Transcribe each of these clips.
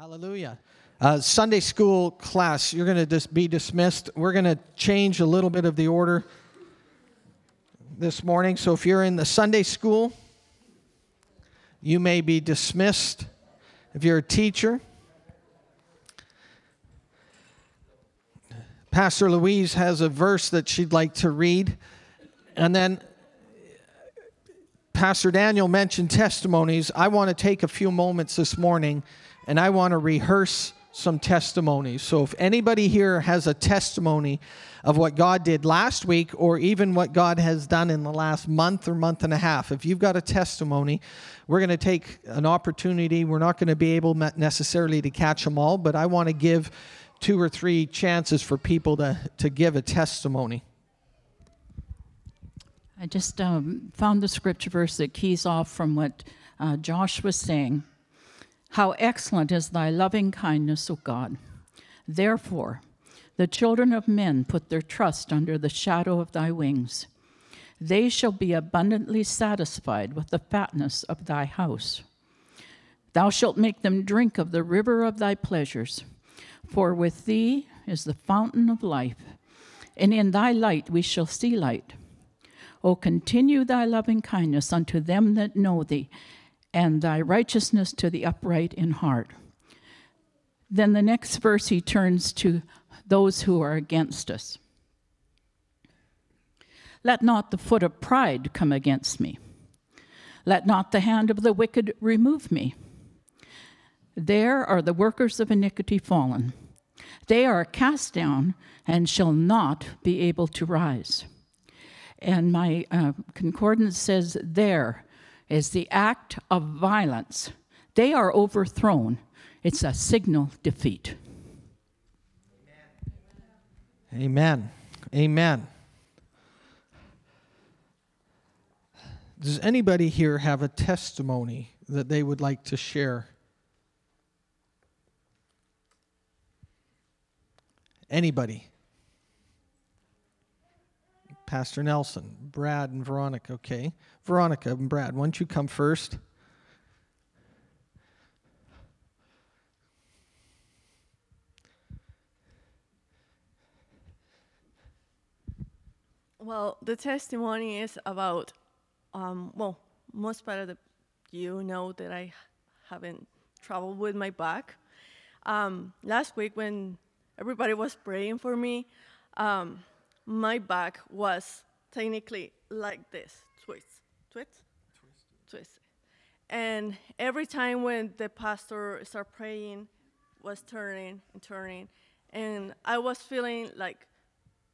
Hallelujah. Uh, Sunday school class, you're going to dis- be dismissed. We're going to change a little bit of the order this morning. So if you're in the Sunday school, you may be dismissed. If you're a teacher, Pastor Louise has a verse that she'd like to read. And then Pastor Daniel mentioned testimonies. I want to take a few moments this morning and I want to rehearse some testimonies. So if anybody here has a testimony of what God did last week or even what God has done in the last month or month and a half, if you've got a testimony, we're going to take an opportunity. We're not going to be able necessarily to catch them all, but I want to give two or three chances for people to, to give a testimony. I just um, found the scripture verse that keys off from what uh, Josh was saying. How excellent is thy loving kindness, O God. Therefore, the children of men put their trust under the shadow of thy wings. They shall be abundantly satisfied with the fatness of thy house. Thou shalt make them drink of the river of thy pleasures, for with thee is the fountain of life, and in thy light we shall see light. O continue thy loving kindness unto them that know thee and thy righteousness to the upright in heart. Then the next verse he turns to those who are against us. Let not the foot of pride come against me. Let not the hand of the wicked remove me. There are the workers of iniquity fallen. They are cast down and shall not be able to rise. And my uh, concordance says, There is the act of violence. They are overthrown. It's a signal defeat. Amen. Amen. Does anybody here have a testimony that they would like to share? Anybody? Pastor Nelson, Brad, and Veronica. Okay. Veronica and Brad, why don't you come first? Well, the testimony is about, um, well, most part of the, you know that I haven't traveled with my back. Um, last week when everybody was praying for me, um, my back was technically like this, twist, twist, twist, twist. And every time when the pastor started praying, was turning and turning, and I was feeling like,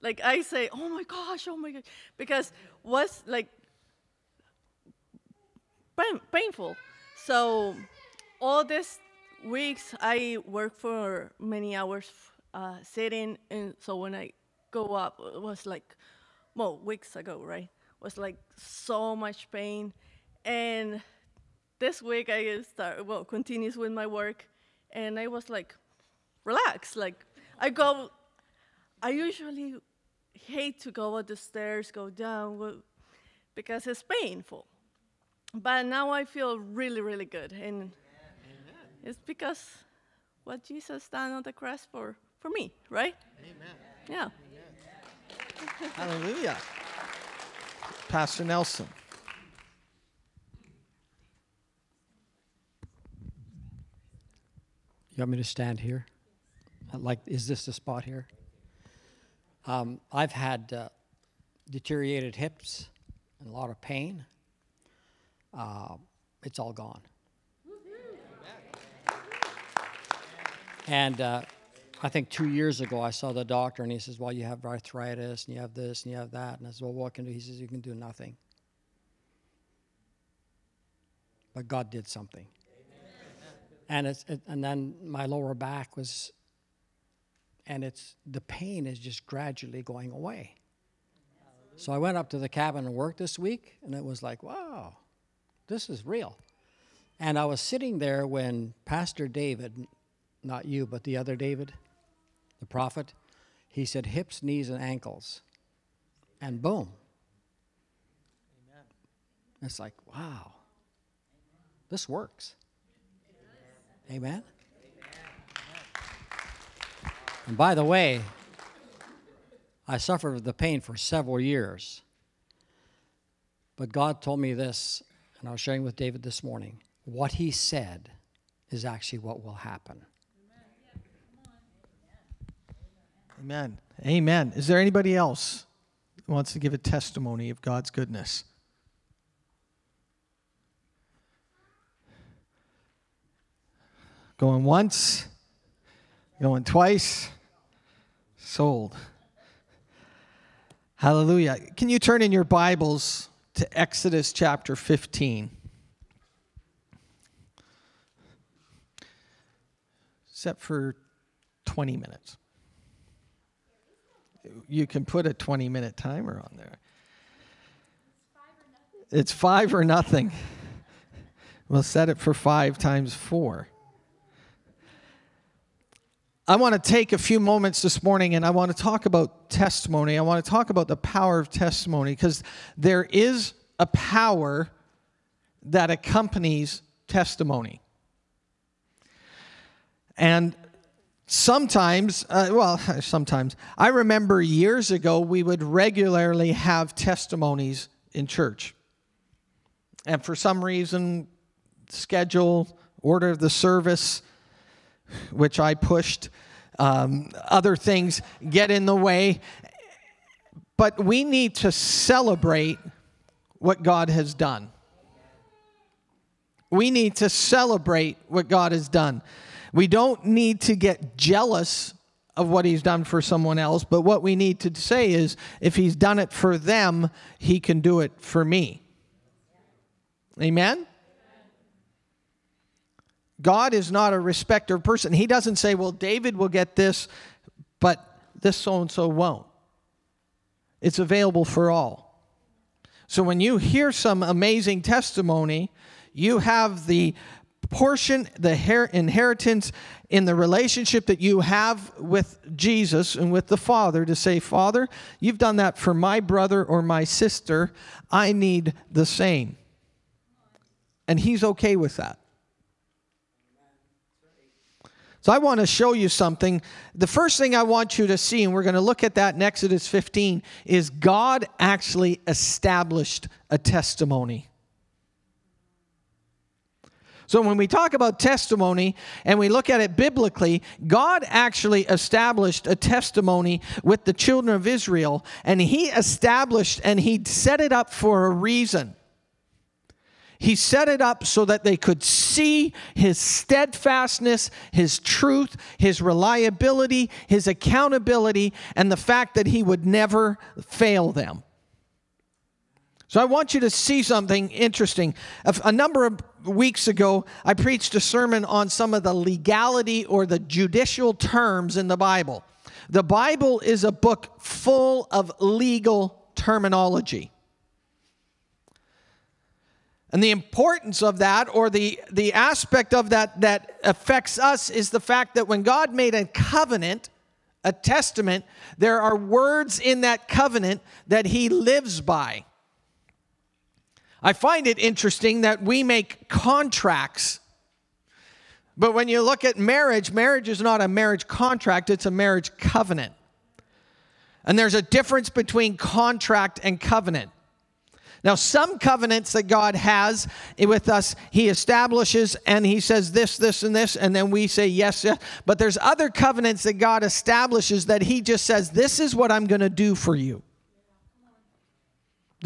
like I say, oh my gosh, oh my gosh, because was like pain, painful. So all these weeks I worked for many hours uh, sitting, and so when I go up it was like, well, weeks ago, right? Was like so much pain, and this week I start well continues with my work, and I was like, relax. Like I go, I usually hate to go up the stairs, go down, because it's painful. But now I feel really, really good, and Amen. it's because what Jesus done on the cross for for me, right? Amen. Yeah. Hallelujah. Pastor Nelson. You want me to stand here? Like, is this the spot here? Um, I've had uh, deteriorated hips and a lot of pain. Uh, it's all gone. And uh, I think two years ago, I saw the doctor, and he says, "Well, you have arthritis, and you have this, and you have that." And I said, "Well, what can do?" He says, "You can do nothing." But God did something. And it's it, and then my lower back was, and it's the pain is just gradually going away. So I went up to the cabin and worked this week, and it was like, wow, this is real. And I was sitting there when Pastor David, not you, but the other David, the prophet, he said hips, knees, and ankles. And boom. Amen. It's like, wow, this works. Amen. Amen. And by the way, I suffered the pain for several years. But God told me this, and I was sharing with David this morning. What He said is actually what will happen. Amen. Amen. Is there anybody else who wants to give a testimony of God's goodness? Going once, going twice, sold. Hallelujah. Can you turn in your Bibles to Exodus chapter 15? Except for 20 minutes. You can put a 20 minute timer on there. It's five or nothing. We'll set it for five times four. I want to take a few moments this morning and I want to talk about testimony. I want to talk about the power of testimony because there is a power that accompanies testimony. And sometimes, uh, well, sometimes, I remember years ago we would regularly have testimonies in church. And for some reason, schedule, order of the service, which I pushed. Um, other things get in the way. But we need to celebrate what God has done. We need to celebrate what God has done. We don't need to get jealous of what He's done for someone else, but what we need to say is if He's done it for them, He can do it for me. Amen? God is not a respecter of person. He doesn't say, well, David will get this, but this so and so won't. It's available for all. So when you hear some amazing testimony, you have the portion, the inheritance in the relationship that you have with Jesus and with the Father to say, Father, you've done that for my brother or my sister. I need the same. And He's okay with that. So I want to show you something. The first thing I want you to see, and we're going to look at that in Exodus 15, is God actually established a testimony. So when we talk about testimony and we look at it biblically, God actually established a testimony with the children of Israel, and He established and He set it up for a reason. He set it up so that they could see his steadfastness, his truth, his reliability, his accountability, and the fact that he would never fail them. So I want you to see something interesting. A number of weeks ago, I preached a sermon on some of the legality or the judicial terms in the Bible. The Bible is a book full of legal terminology. And the importance of that, or the, the aspect of that that affects us, is the fact that when God made a covenant, a testament, there are words in that covenant that He lives by. I find it interesting that we make contracts. But when you look at marriage, marriage is not a marriage contract, it's a marriage covenant. And there's a difference between contract and covenant. Now, some covenants that God has with us, He establishes and He says this, this, and this, and then we say yes, yes. But there's other covenants that God establishes that He just says, This is what I'm going to do for you.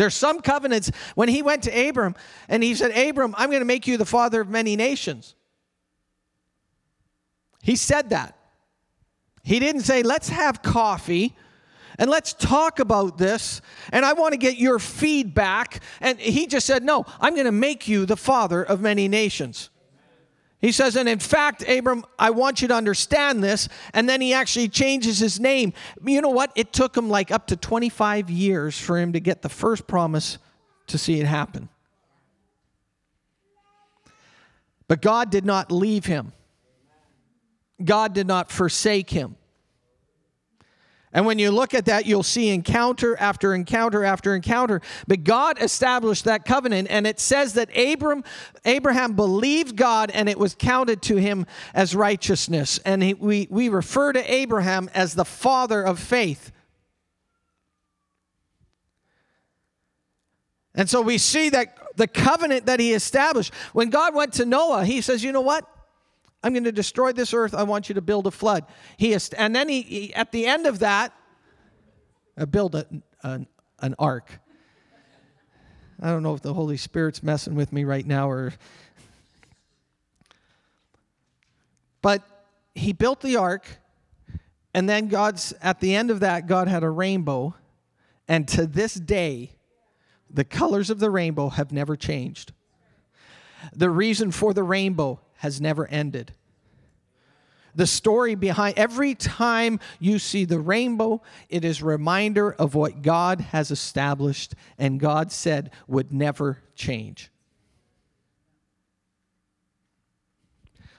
There's some covenants when He went to Abram and He said, Abram, I'm going to make you the father of many nations. He said that. He didn't say, Let's have coffee and let's talk about this. And I want to get your feedback. And he just said, No, I'm going to make you the father of many nations. He says, and in fact, Abram, I want you to understand this. And then he actually changes his name. You know what? It took him like up to 25 years for him to get the first promise to see it happen. But God did not leave him, God did not forsake him. And when you look at that, you'll see encounter after encounter after encounter. But God established that covenant, and it says that Abram, Abraham believed God, and it was counted to him as righteousness. And he, we, we refer to Abraham as the father of faith. And so we see that the covenant that he established. When God went to Noah, he says, You know what? I'm going to destroy this earth. I want you to build a flood. He and then he, he at the end of that, uh, build a, an, an ark. I don't know if the Holy Spirit's messing with me right now or. But he built the ark, and then God's, at the end of that, God had a rainbow. And to this day, the colors of the rainbow have never changed. The reason for the rainbow has never ended. The story behind every time you see the rainbow, it is a reminder of what God has established and God said would never change.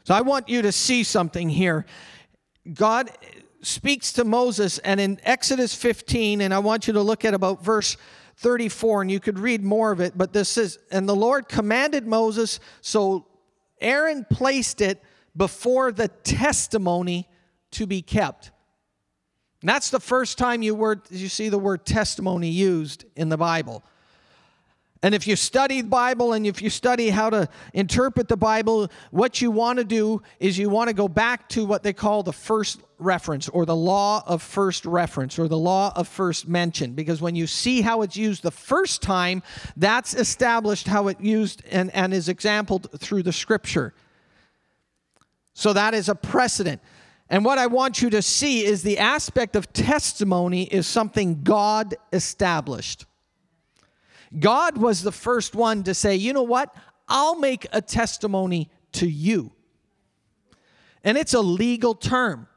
So I want you to see something here. God speaks to Moses, and in Exodus 15, and I want you to look at about verse 34, and you could read more of it, but this is, and the Lord commanded Moses, so Aaron placed it before the testimony to be kept. And that's the first time you, word, you see the word testimony used in the Bible. And if you study the Bible and if you study how to interpret the Bible, what you want to do is you want to go back to what they call the first reference or the law of first reference or the law of first mention. Because when you see how it's used the first time, that's established how it used and, and is exampled through the scripture. So that is a precedent. And what I want you to see is the aspect of testimony is something God established. God was the first one to say, you know what? I'll make a testimony to you. And it's a legal term.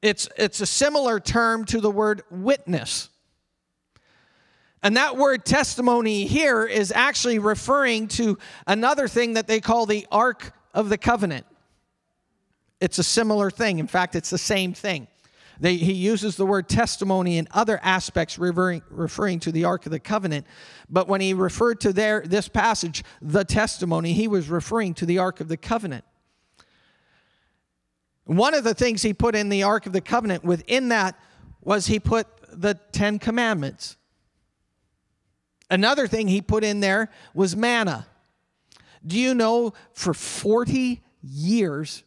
It's, it's a similar term to the word witness. And that word testimony here is actually referring to another thing that they call the Ark of the Covenant. It's a similar thing. In fact, it's the same thing. They, he uses the word testimony in other aspects, referring, referring to the Ark of the Covenant. But when he referred to their, this passage, the testimony, he was referring to the Ark of the Covenant. One of the things he put in the Ark of the Covenant within that was he put the Ten Commandments. Another thing he put in there was manna. Do you know for 40 years,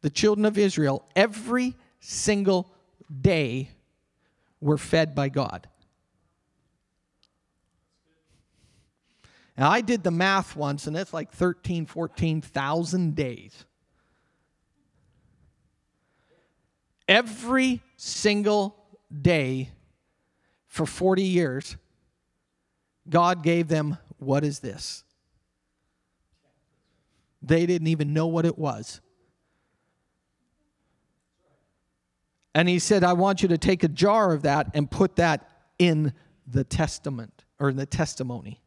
the children of Israel, every single day were fed by God. Now, I did the math once, and it's like 13, 14,000 days. Every single day for 40 years, God gave them what is this? They didn't even know what it was. And he said, I want you to take a jar of that and put that in the testament or in the testimony.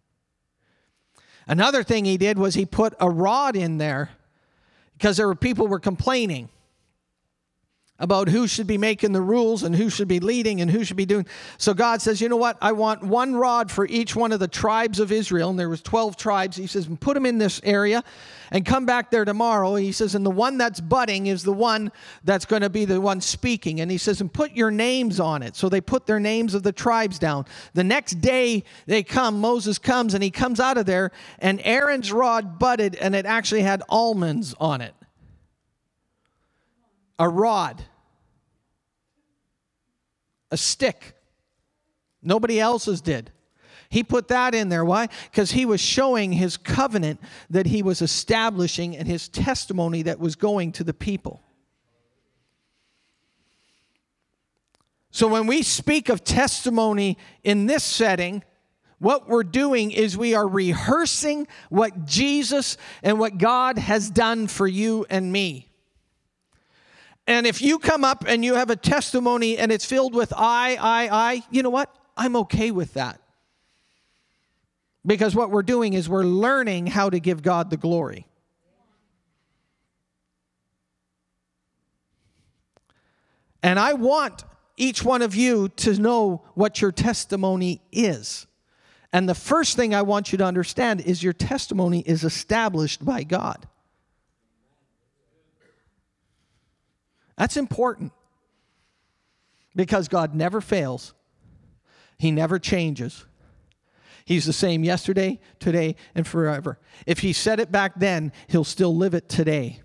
Another thing he did was he put a rod in there because there were people were complaining about who should be making the rules and who should be leading and who should be doing. So God says, "You know what? I want one rod for each one of the tribes of Israel." And there was 12 tribes. He says, "Put them in this area and come back there tomorrow." He says, "And the one that's budding is the one that's going to be the one speaking." And he says, "And put your names on it." So they put their names of the tribes down. The next day they come, Moses comes and he comes out of there and Aaron's rod budded and it actually had almonds on it a rod, a stick. Nobody else's did. He put that in there. Why? Because he was showing his covenant that he was establishing and his testimony that was going to the people. So when we speak of testimony in this setting, what we're doing is we are rehearsing what Jesus and what God has done for you and me. And if you come up and you have a testimony and it's filled with I, I, I, you know what? I'm okay with that. Because what we're doing is we're learning how to give God the glory. And I want each one of you to know what your testimony is. And the first thing I want you to understand is your testimony is established by God. That's important because God never fails, He never changes. He's the same yesterday, today, and forever. If He said it back then, He'll still live it today.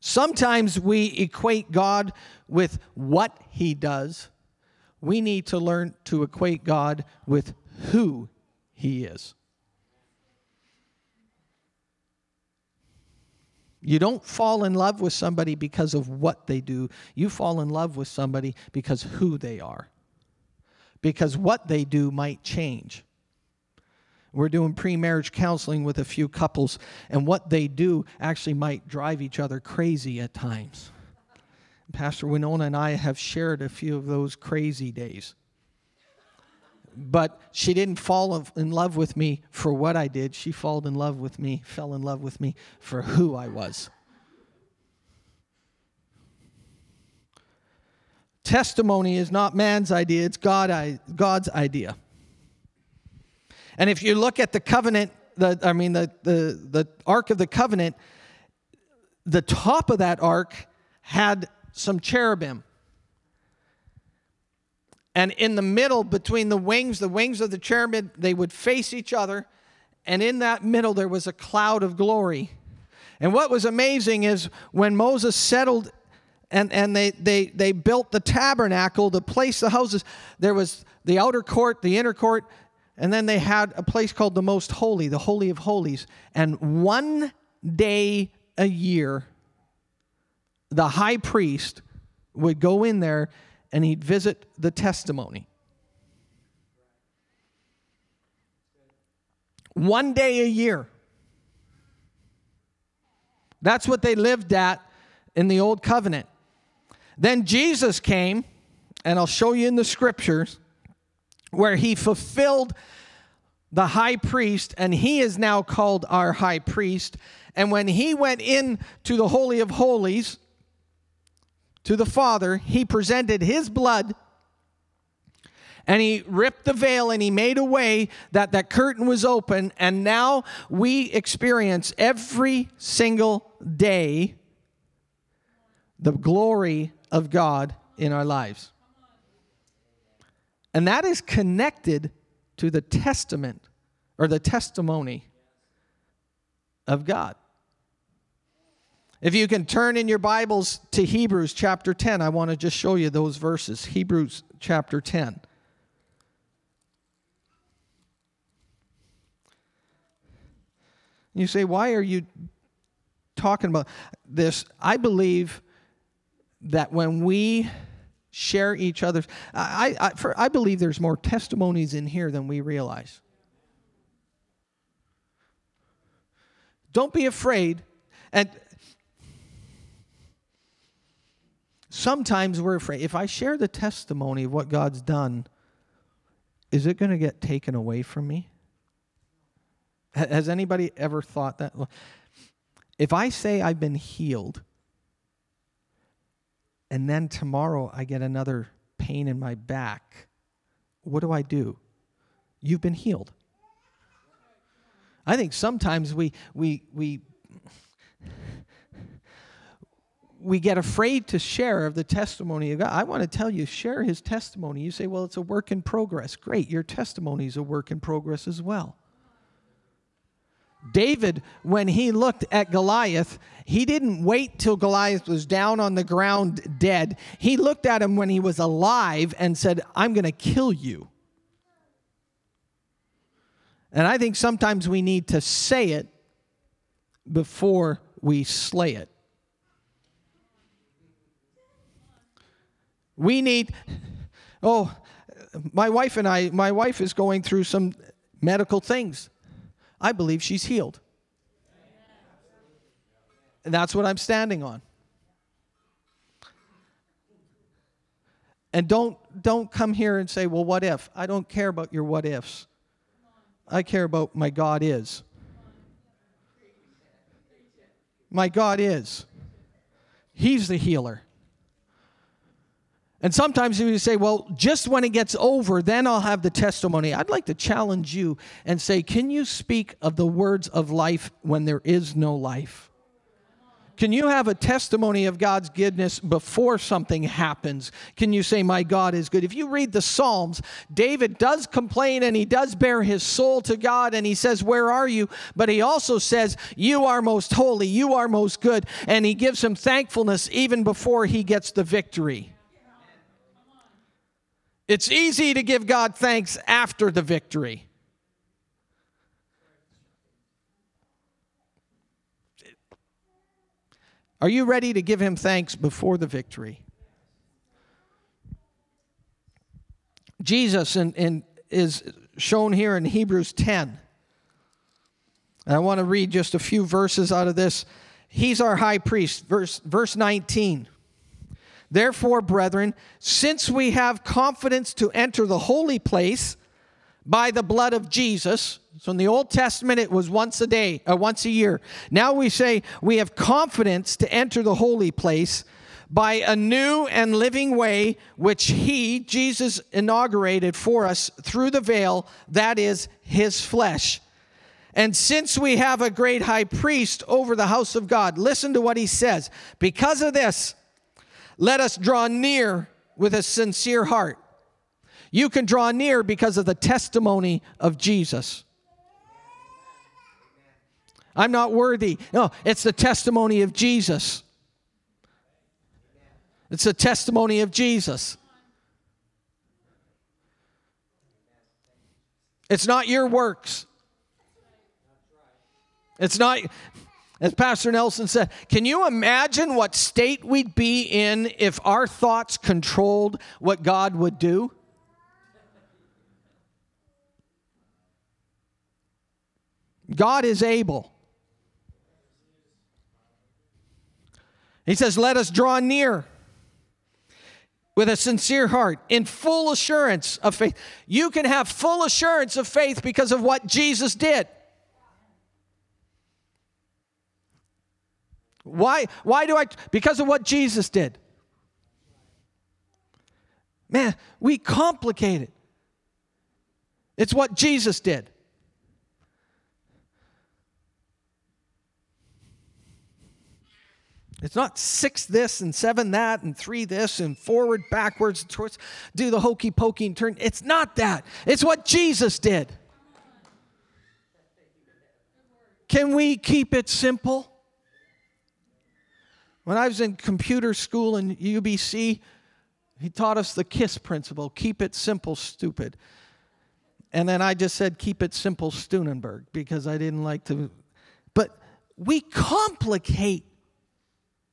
Sometimes we equate God with what He does. We need to learn to equate God with who He is. You don't fall in love with somebody because of what they do. You fall in love with somebody because who they are. Because what they do might change. We're doing pre marriage counseling with a few couples, and what they do actually might drive each other crazy at times. Pastor Winona and I have shared a few of those crazy days. But she didn't fall in love with me for what I did. She fell in love with me, fell in love with me for who I was. Testimony is not man's idea, it's God, God's idea. And if you look at the covenant, the, I mean, the, the, the Ark of the Covenant, the top of that ark had some cherubim. And in the middle, between the wings, the wings of the cherubim, they would face each other. And in that middle, there was a cloud of glory. And what was amazing is when Moses settled and, and they, they, they built the tabernacle the place the houses, there was the outer court, the inner court, and then they had a place called the Most Holy, the Holy of Holies. And one day a year, the high priest would go in there and he'd visit the testimony. One day a year. That's what they lived at in the old covenant. Then Jesus came, and I'll show you in the scriptures where he fulfilled the high priest, and he is now called our high priest. And when he went in to the Holy of Holies, to the Father, he presented his blood and he ripped the veil and he made a way that that curtain was open and now we experience every single day the glory of God in our lives. And that is connected to the testament or the testimony of God. If you can turn in your Bibles to Hebrews chapter 10, I want to just show you those verses. Hebrews chapter 10. You say, why are you talking about this? I believe that when we share each other's, I, I, for, I believe there's more testimonies in here than we realize. Don't be afraid. And Sometimes we're afraid. If I share the testimony of what God's done, is it going to get taken away from me? Has anybody ever thought that? If I say I've been healed, and then tomorrow I get another pain in my back, what do I do? You've been healed. I think sometimes we, we, we we get afraid to share of the testimony of God. I want to tell you, share his testimony. You say, well, it's a work in progress. Great, your testimony is a work in progress as well. David, when he looked at Goliath, he didn't wait till Goliath was down on the ground dead. He looked at him when he was alive and said, I'm going to kill you. And I think sometimes we need to say it before we slay it. We need, oh, my wife and I, my wife is going through some medical things. I believe she's healed. And that's what I'm standing on. And don't don't come here and say, "Well, what if?" I don't care about your what ifs. I care about my God is. My God is. He's the healer. And sometimes you say, well, just when it gets over, then I'll have the testimony. I'd like to challenge you and say, can you speak of the words of life when there is no life? Can you have a testimony of God's goodness before something happens? Can you say, My God is good? If you read the Psalms, David does complain and he does bear his soul to God and he says, Where are you? But he also says, You are most holy, you are most good. And he gives him thankfulness even before he gets the victory. It's easy to give God thanks after the victory. Are you ready to give him thanks before the victory? Jesus in, in, is shown here in Hebrews 10. And I want to read just a few verses out of this. He's our high priest, verse, verse 19. Therefore, brethren, since we have confidence to enter the holy place by the blood of Jesus, so in the Old Testament it was once a day, uh, once a year. Now we say we have confidence to enter the holy place by a new and living way which he, Jesus, inaugurated for us through the veil, that is his flesh. And since we have a great high priest over the house of God, listen to what he says. Because of this, let us draw near with a sincere heart. You can draw near because of the testimony of Jesus. I'm not worthy. No, it's the testimony of Jesus. It's the testimony of Jesus. It's not your works. It's not, as Pastor Nelson said, can you imagine what state we'd be in if our thoughts controlled what God would do? God is able. He says, Let us draw near with a sincere heart, in full assurance of faith. You can have full assurance of faith because of what Jesus did. Why, why do I? Because of what Jesus did. Man, we complicate it. It's what Jesus did. It's not six this and seven that and three this and forward, backwards, towards, do the hokey pokey and turn. It's not that. It's what Jesus did. Can we keep it simple? When I was in computer school in UBC, he taught us the KISS principle keep it simple, stupid. And then I just said, keep it simple, Steunenberg, because I didn't like to. But we complicate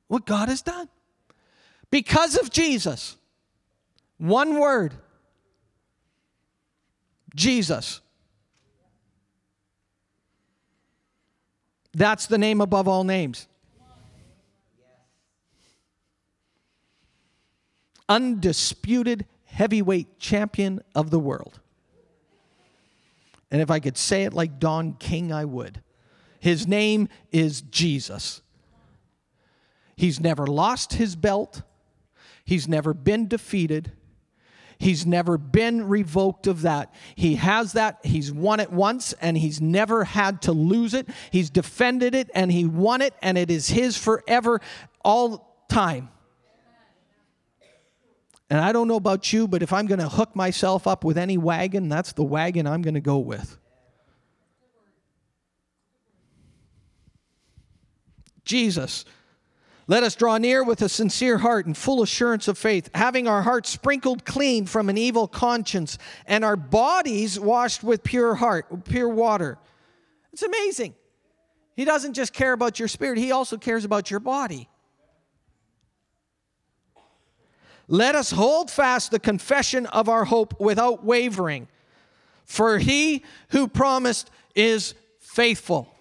what God has done. Because of Jesus. One word Jesus. That's the name above all names. Undisputed heavyweight champion of the world. And if I could say it like Don King, I would. His name is Jesus. He's never lost his belt. He's never been defeated. He's never been revoked of that. He has that. He's won it once and he's never had to lose it. He's defended it and he won it and it is his forever, all time. And I don't know about you, but if I'm going to hook myself up with any wagon, that's the wagon I'm going to go with. Jesus let us draw near with a sincere heart and full assurance of faith, having our hearts sprinkled clean from an evil conscience and our bodies washed with pure heart, pure water. It's amazing. He doesn't just care about your spirit, he also cares about your body. Let us hold fast the confession of our hope without wavering, for he who promised is faithful.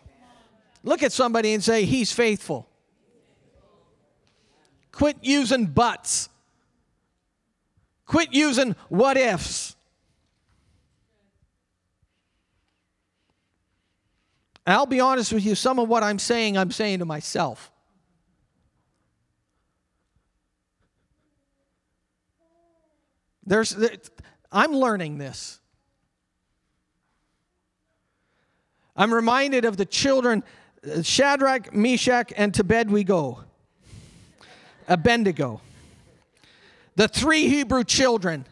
Look at somebody and say, He's faithful. Quit using buts. Quit using what ifs. I'll be honest with you, some of what I'm saying, I'm saying to myself. There's, I'm learning this. I'm reminded of the children Shadrach, Meshach, and to bed we go. Abednego. The three Hebrew children.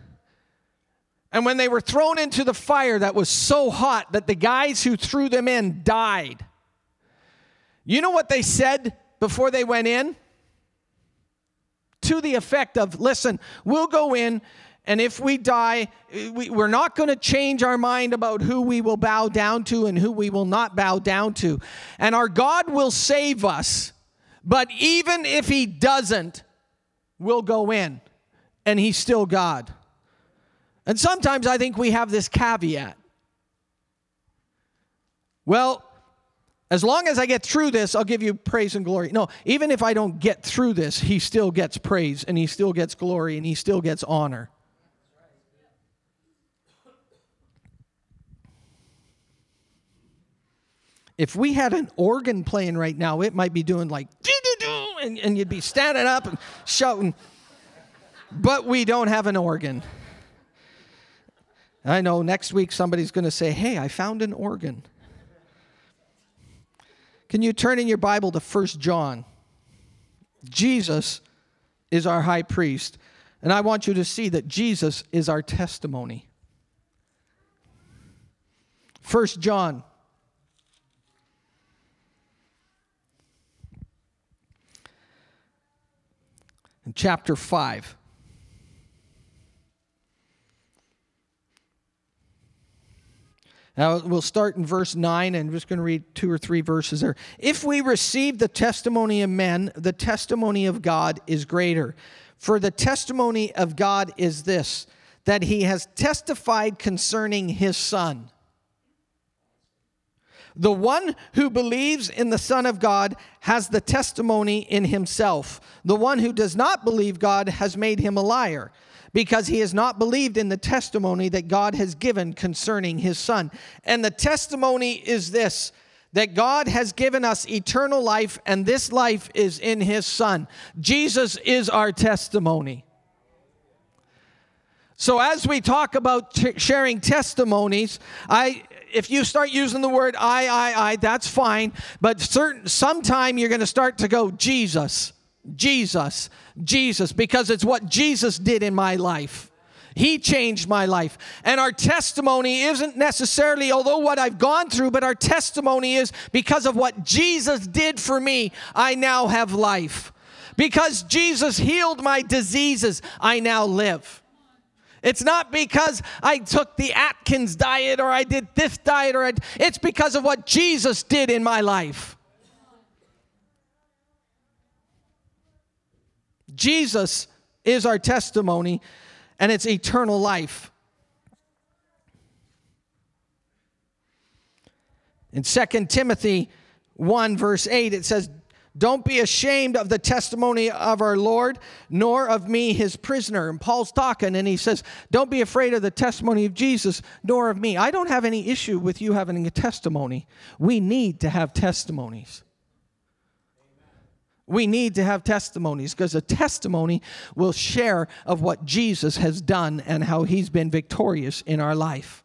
And when they were thrown into the fire that was so hot that the guys who threw them in died, you know what they said before they went in? To the effect of, listen, we'll go in, and if we die, we, are not going to change our mind about who we will bow down to and who we will not bow down to. And our God will save us. But even if He doesn't, we'll go in, and He's still God. And sometimes I think we have this caveat. Well, as long as I get through this, I'll give you praise and glory. No, even if I don't get through this, he still gets praise and he still gets glory and he still gets honor. If we had an organ playing right now, it might be doing like, and, and you'd be standing up and shouting. But we don't have an organ. I know next week somebody's going to say, Hey, I found an organ. Can you turn in your Bible to First John? Jesus is our high priest. And I want you to see that Jesus is our testimony. First John. In chapter 5. Now, we'll start in verse 9, and I'm just going to read two or three verses there. If we receive the testimony of men, the testimony of God is greater. For the testimony of God is this that he has testified concerning his Son. The one who believes in the Son of God has the testimony in himself. The one who does not believe God has made him a liar because he has not believed in the testimony that God has given concerning his Son. And the testimony is this that God has given us eternal life, and this life is in his Son. Jesus is our testimony. So, as we talk about t- sharing testimonies, I if you start using the word I, I, I, that's fine. But certain sometime you're going to start to go Jesus. Jesus, Jesus, because it's what Jesus did in my life. He changed my life. And our testimony isn't necessarily, although what I've gone through, but our testimony is because of what Jesus did for me, I now have life. Because Jesus healed my diseases, I now live. It's not because I took the Atkins diet or I did this diet or I, it's because of what Jesus did in my life. Jesus is our testimony, and it's eternal life. In 2 Timothy 1, verse 8, it says, Don't be ashamed of the testimony of our Lord, nor of me, his prisoner. And Paul's talking, and he says, Don't be afraid of the testimony of Jesus, nor of me. I don't have any issue with you having a testimony. We need to have testimonies. We need to have testimonies because a testimony will share of what Jesus has done and how he's been victorious in our life.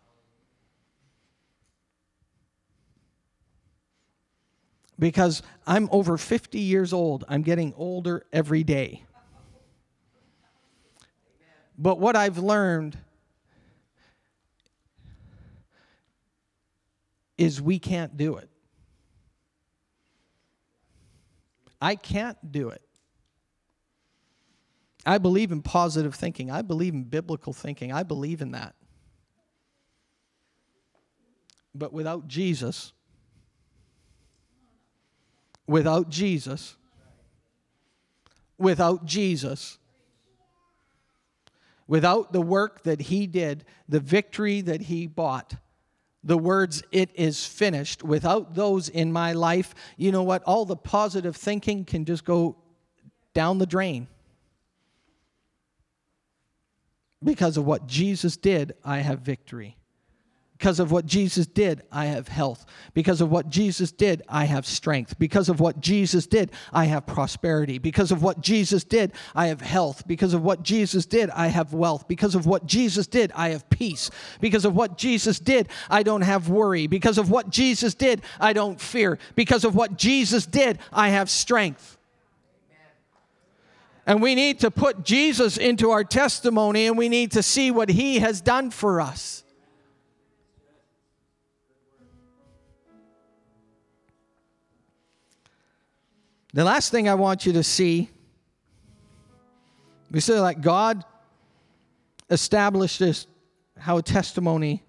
Because I'm over 50 years old, I'm getting older every day. But what I've learned is we can't do it. I can't do it. I believe in positive thinking. I believe in biblical thinking. I believe in that. But without Jesus, without Jesus, without Jesus, without the work that he did, the victory that he bought, the words, it is finished. Without those in my life, you know what? All the positive thinking can just go down the drain. Because of what Jesus did, I have victory. Because of what Jesus did, I have health. Because of what Jesus did, I have strength. Because of what Jesus did, I have prosperity. Because of what Jesus did, I have health. Because of what Jesus did, I have wealth. Because of what Jesus did, I have peace. Because of what Jesus did, I don't have worry. Because of what Jesus did, I don't fear. Because of what Jesus did, I have strength. And we need to put Jesus into our testimony and we need to see what he has done for us. The last thing I want you to see, we say that God established this, how a testimony,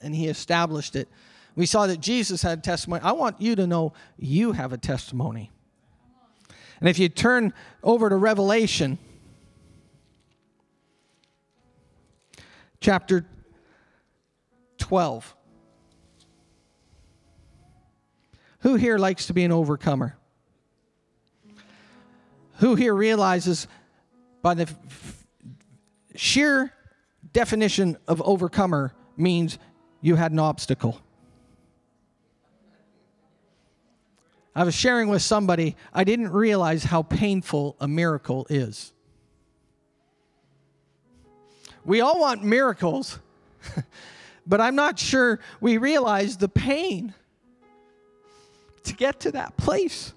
and He established it. We saw that Jesus had testimony. I want you to know you have a testimony. And if you turn over to Revelation, chapter 12. Who here likes to be an overcomer? Who here realizes by the f- sheer definition of overcomer means you had an obstacle? I was sharing with somebody, I didn't realize how painful a miracle is. We all want miracles, but I'm not sure we realize the pain to get to that place.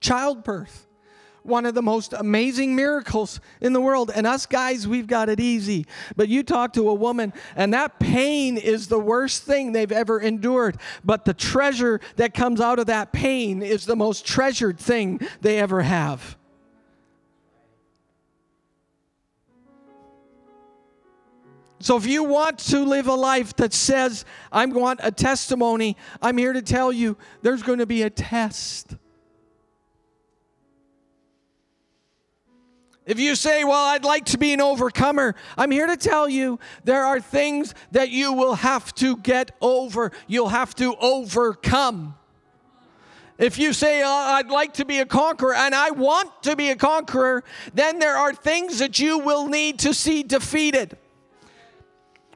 Childbirth, one of the most amazing miracles in the world. And us guys, we've got it easy. But you talk to a woman, and that pain is the worst thing they've ever endured. But the treasure that comes out of that pain is the most treasured thing they ever have. So, if you want to live a life that says, I want a testimony, I'm here to tell you there's going to be a test. If you say, Well, I'd like to be an overcomer, I'm here to tell you there are things that you will have to get over. You'll have to overcome. If you say, oh, I'd like to be a conqueror and I want to be a conqueror, then there are things that you will need to see defeated.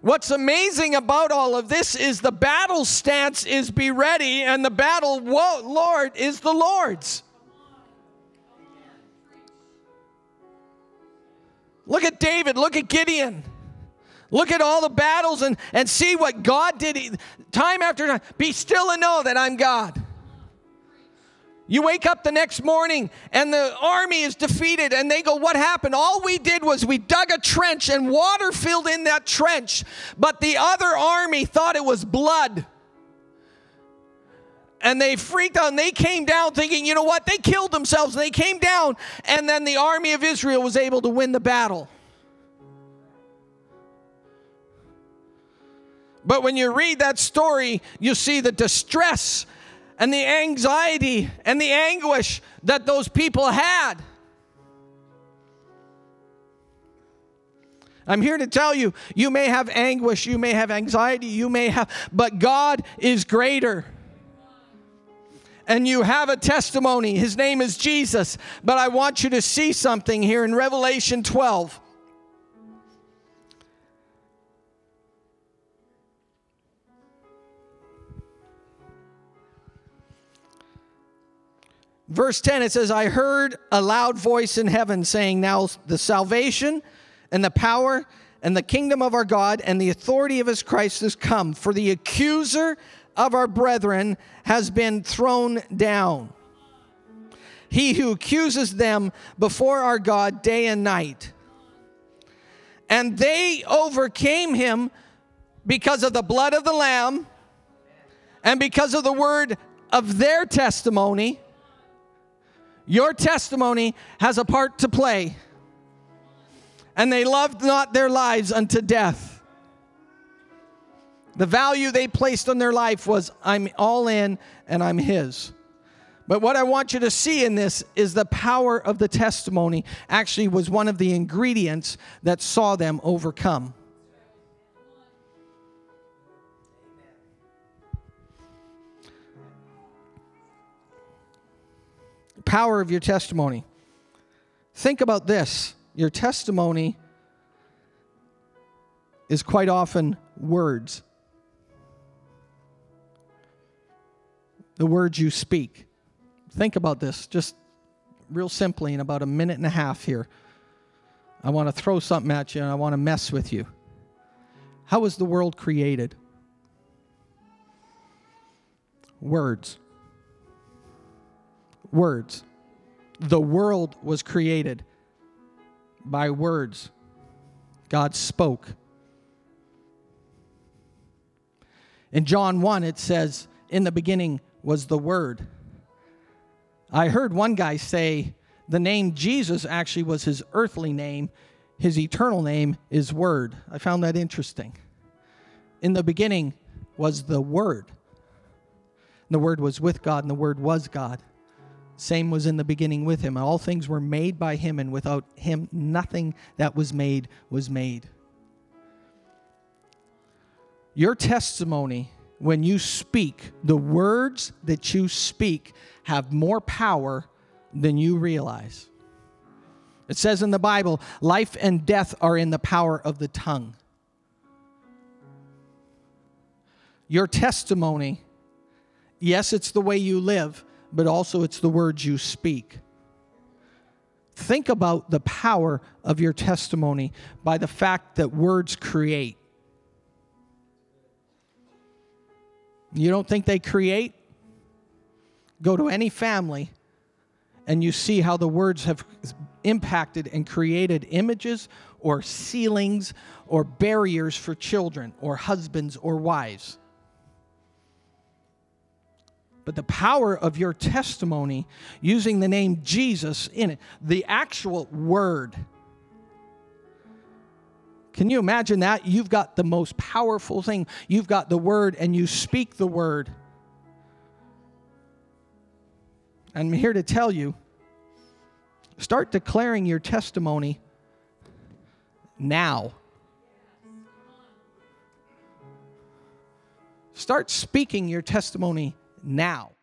What's amazing about all of this is the battle stance is be ready, and the battle, Lord, is the Lord's. Look at David, look at Gideon. Look at all the battles and, and see what God did time after time. Be still and know that I'm God. You wake up the next morning and the army is defeated, and they go, What happened? All we did was we dug a trench and water filled in that trench, but the other army thought it was blood. And they freaked out and they came down thinking, you know what? They killed themselves and they came down, and then the army of Israel was able to win the battle. But when you read that story, you see the distress and the anxiety and the anguish that those people had. I'm here to tell you, you may have anguish, you may have anxiety, you may have, but God is greater. And you have a testimony. His name is Jesus. But I want you to see something here in Revelation 12. Verse 10, it says, I heard a loud voice in heaven saying, Now the salvation and the power and the kingdom of our God and the authority of his Christ has come, for the accuser of our brethren has been thrown down. He who accuses them before our God day and night. And they overcame him because of the blood of the Lamb and because of the word of their testimony your testimony has a part to play. And they loved not their lives unto death. The value they placed on their life was, I'm all in and I'm His. But what I want you to see in this is the power of the testimony actually was one of the ingredients that saw them overcome. power of your testimony. Think about this your testimony is quite often words. The words you speak. Think about this just real simply in about a minute and a half here. I want to throw something at you and I want to mess with you. How was the world created? Words. Words. The world was created by words. God spoke. In John 1, it says, In the beginning was the Word. I heard one guy say the name Jesus actually was his earthly name, his eternal name is Word. I found that interesting. In the beginning was the Word. The Word was with God, and the Word was God. Same was in the beginning with him. All things were made by him, and without him, nothing that was made was made. Your testimony, when you speak, the words that you speak have more power than you realize. It says in the Bible, life and death are in the power of the tongue. Your testimony, yes, it's the way you live, but also it's the words you speak. Think about the power of your testimony by the fact that words create. You don't think they create? Go to any family and you see how the words have impacted and created images or ceilings or barriers for children or husbands or wives. But the power of your testimony using the name Jesus in it, the actual word. Can you imagine that? You've got the most powerful thing. You've got the word and you speak the word. I'm here to tell you start declaring your testimony now. Start speaking your testimony now.